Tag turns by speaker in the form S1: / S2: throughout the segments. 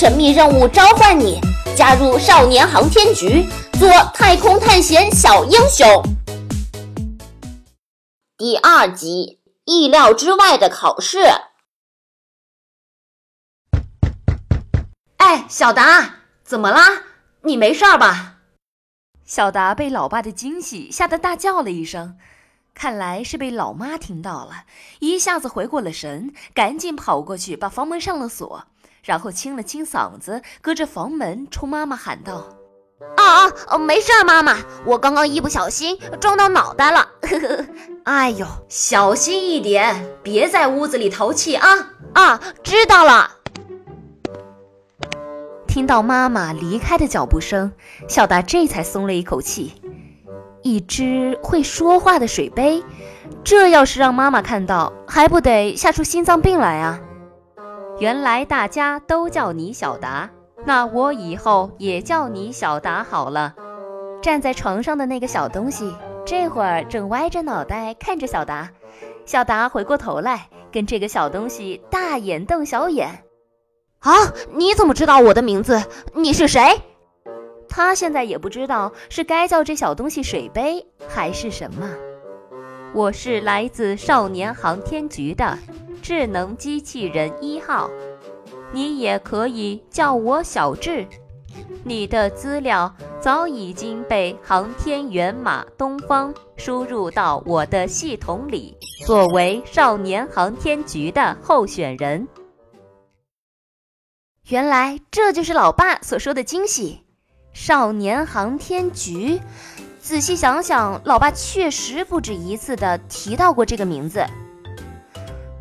S1: 神秘任务召唤你，加入少年航天局，做太空探险小英雄。第二集，意料之外的考试。
S2: 哎，小达，怎么啦？你没事吧？小达被老爸的惊喜吓得大叫了一声，看来是被老妈听到了，一下子回过了神，赶紧跑过去把房门上了锁。然后清了清嗓子，隔着房门冲妈妈喊道：“
S1: 啊啊，没事，妈妈，我刚刚一不小心撞到脑袋了。
S2: 呵 呵哎呦，小心一点，别在屋子里淘气啊！
S1: 啊，知道了。”
S2: 听到妈妈离开的脚步声，小达这才松了一口气。一只会说话的水杯，这要是让妈妈看到，还不得吓出心脏病来啊！原来大家都叫你小达，那我以后也叫你小达好了。站在床上的那个小东西，这会儿正歪着脑袋看着小达。小达回过头来，跟这个小东西大眼瞪小眼。
S1: 啊，你怎么知道我的名字？你是谁？
S2: 他现在也不知道是该叫这小东西水杯还是什么。我是来自少年航天局的。智能机器人一号，你也可以叫我小智。你的资料早已经被航天员马东方输入到我的系统里，作为少年航天局的候选人。原来这就是老爸所说的惊喜。少年航天局，仔细想想，老爸确实不止一次的提到过这个名字。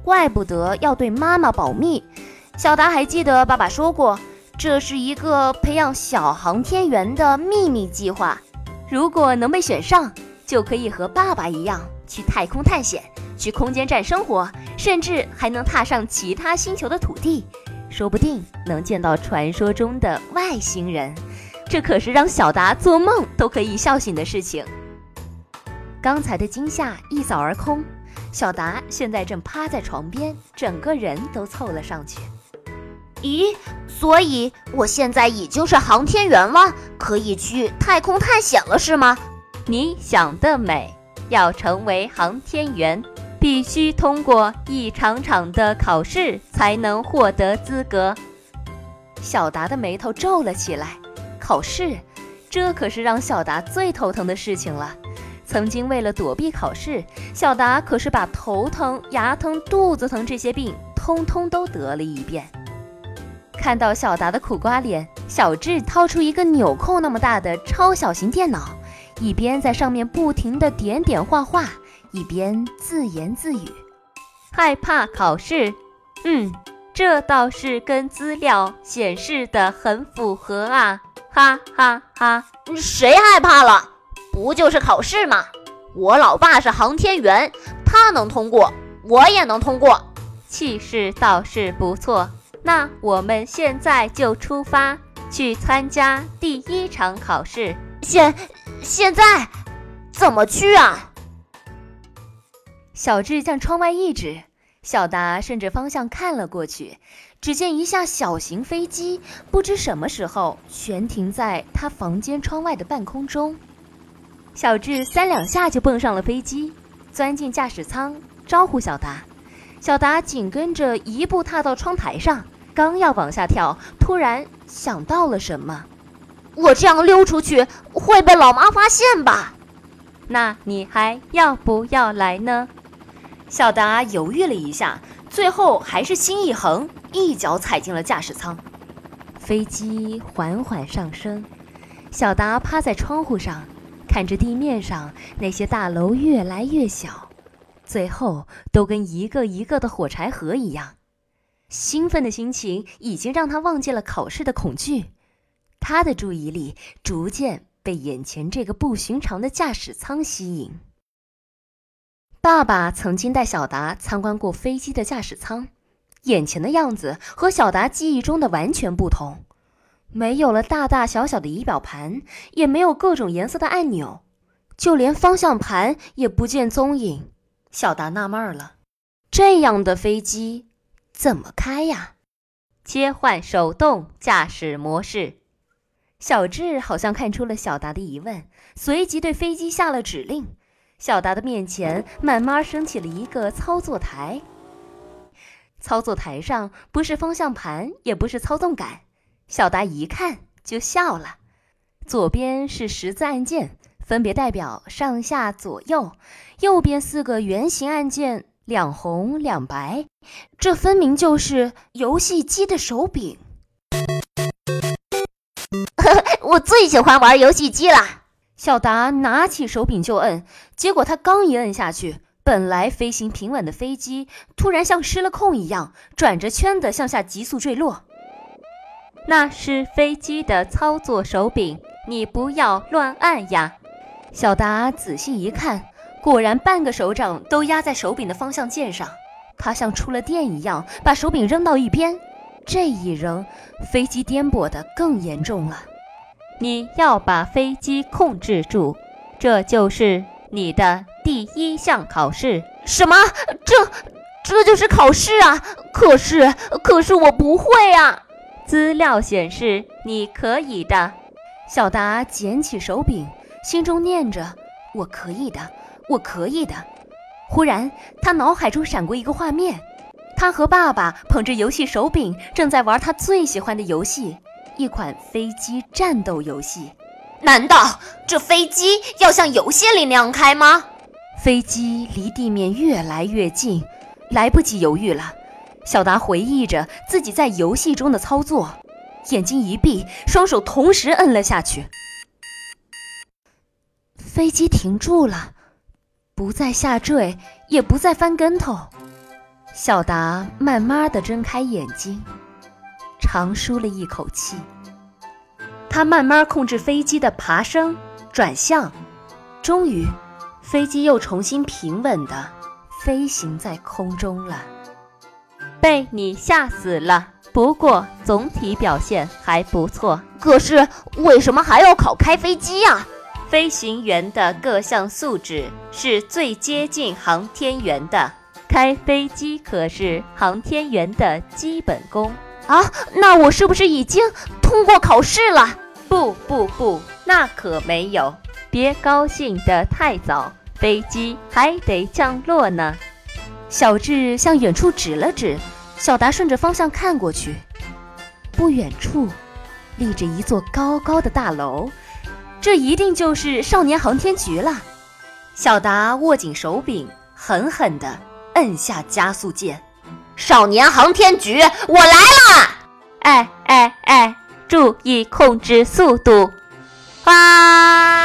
S2: 怪不得要对妈妈保密。小达还记得爸爸说过，这是一个培养小航天员的秘密计划。如果能被选上，就可以和爸爸一样去太空探险，去空间站生活，甚至还能踏上其他星球的土地，说不定能见到传说中的外星人。这可是让小达做梦都可以笑醒的事情。刚才的惊吓一扫而空。小达现在正趴在床边，整个人都凑了上去。
S1: 咦，所以我现在已经是航天员了，可以去太空探险了，是吗？
S2: 你想得美！要成为航天员，必须通过一场场的考试才能获得资格。小达的眉头皱了起来。考试，这可是让小达最头疼的事情了。曾经为了躲避考试，小达可是把头疼、牙疼、肚子疼这些病通通都得了一遍。看到小达的苦瓜脸，小智掏出一个纽扣那么大的超小型电脑，一边在上面不停地点点画画，一边自言自语：“害怕考试？嗯，这倒是跟资料显示的很符合啊！哈哈哈，
S1: 谁害怕了？”不就是考试吗？我老爸是航天员，他能通过，我也能通过，
S2: 气势倒是不错。那我们现在就出发去参加第一场考试。
S1: 现现在怎么去啊？
S2: 小智向窗外一指，小达顺着方向看了过去，只见一架小型飞机，不知什么时候悬停在他房间窗外的半空中。小智三两下就蹦上了飞机，钻进驾驶舱，招呼小达。小达紧跟着一步踏到窗台上，刚要往下跳，突然想到了什么：
S1: 我这样溜出去会被老妈发现吧？
S2: 那你还要不要来呢？小达犹豫了一下，最后还是心一横，一脚踩进了驾驶舱。飞机缓缓上升，小达趴在窗户上。看着地面上那些大楼越来越小，最后都跟一个一个的火柴盒一样，兴奋的心情已经让他忘记了考试的恐惧。他的注意力逐渐被眼前这个不寻常的驾驶舱吸引。爸爸曾经带小达参观过飞机的驾驶舱，眼前的样子和小达记忆中的完全不同。没有了大大小小的仪表盘，也没有各种颜色的按钮，就连方向盘也不见踪影。小达纳闷了，这样的飞机怎么开呀？切换手动驾驶模式。小智好像看出了小达的疑问，随即对飞机下了指令。小达的面前慢慢升起了一个操作台，操作台上不是方向盘，也不是操纵杆。小达一看就笑了。左边是十字按键，分别代表上下左右；右边四个圆形按键，两红两白，这分明就是游戏机的手柄。
S1: 我最喜欢玩游戏机了。
S2: 小达拿起手柄就摁，结果他刚一摁下去，本来飞行平稳的飞机突然像失了控一样，转着圈的向下急速坠落。那是飞机的操作手柄，你不要乱按呀！小达仔细一看，果然半个手掌都压在手柄的方向键上。他像触了电一样，把手柄扔到一边。这一扔，飞机颠簸的更严重了。你要把飞机控制住，这就是你的第一项考试。
S1: 什么？这这就是考试啊？可是可是我不会啊！
S2: 资料显示你可以的。小达捡起手柄，心中念着：“我可以的，我可以的。”忽然，他脑海中闪过一个画面：他和爸爸捧着游戏手柄，正在玩他最喜欢的游戏。一款飞机战斗游戏，
S1: 难道这飞机要像游戏里那样开吗？
S2: 飞机离地面越来越近，来不及犹豫了。小达回忆着自己在游戏中的操作，眼睛一闭，双手同时摁了下去。飞机停住了，不再下坠，也不再翻跟头。小达慢慢的睁开眼睛。长舒了一口气，他慢慢控制飞机的爬升、转向，终于，飞机又重新平稳的飞行在空中了。被你吓死了，不过总体表现还不错。
S1: 可是为什么还要考开飞机呀？
S2: 飞行员的各项素质是最接近航天员的，开飞机可是航天员的基本功。
S1: 啊，那我是不是已经通过考试了？
S2: 不不不，那可没有。别高兴得太早，飞机还得降落呢。小智向远处指了指，小达顺着方向看过去，不远处立着一座高高的大楼，这一定就是少年航天局了。小达握紧手柄，狠狠地摁下加速键。
S1: 少年航天局，我来了！
S2: 哎哎哎，注意控制速度！啊！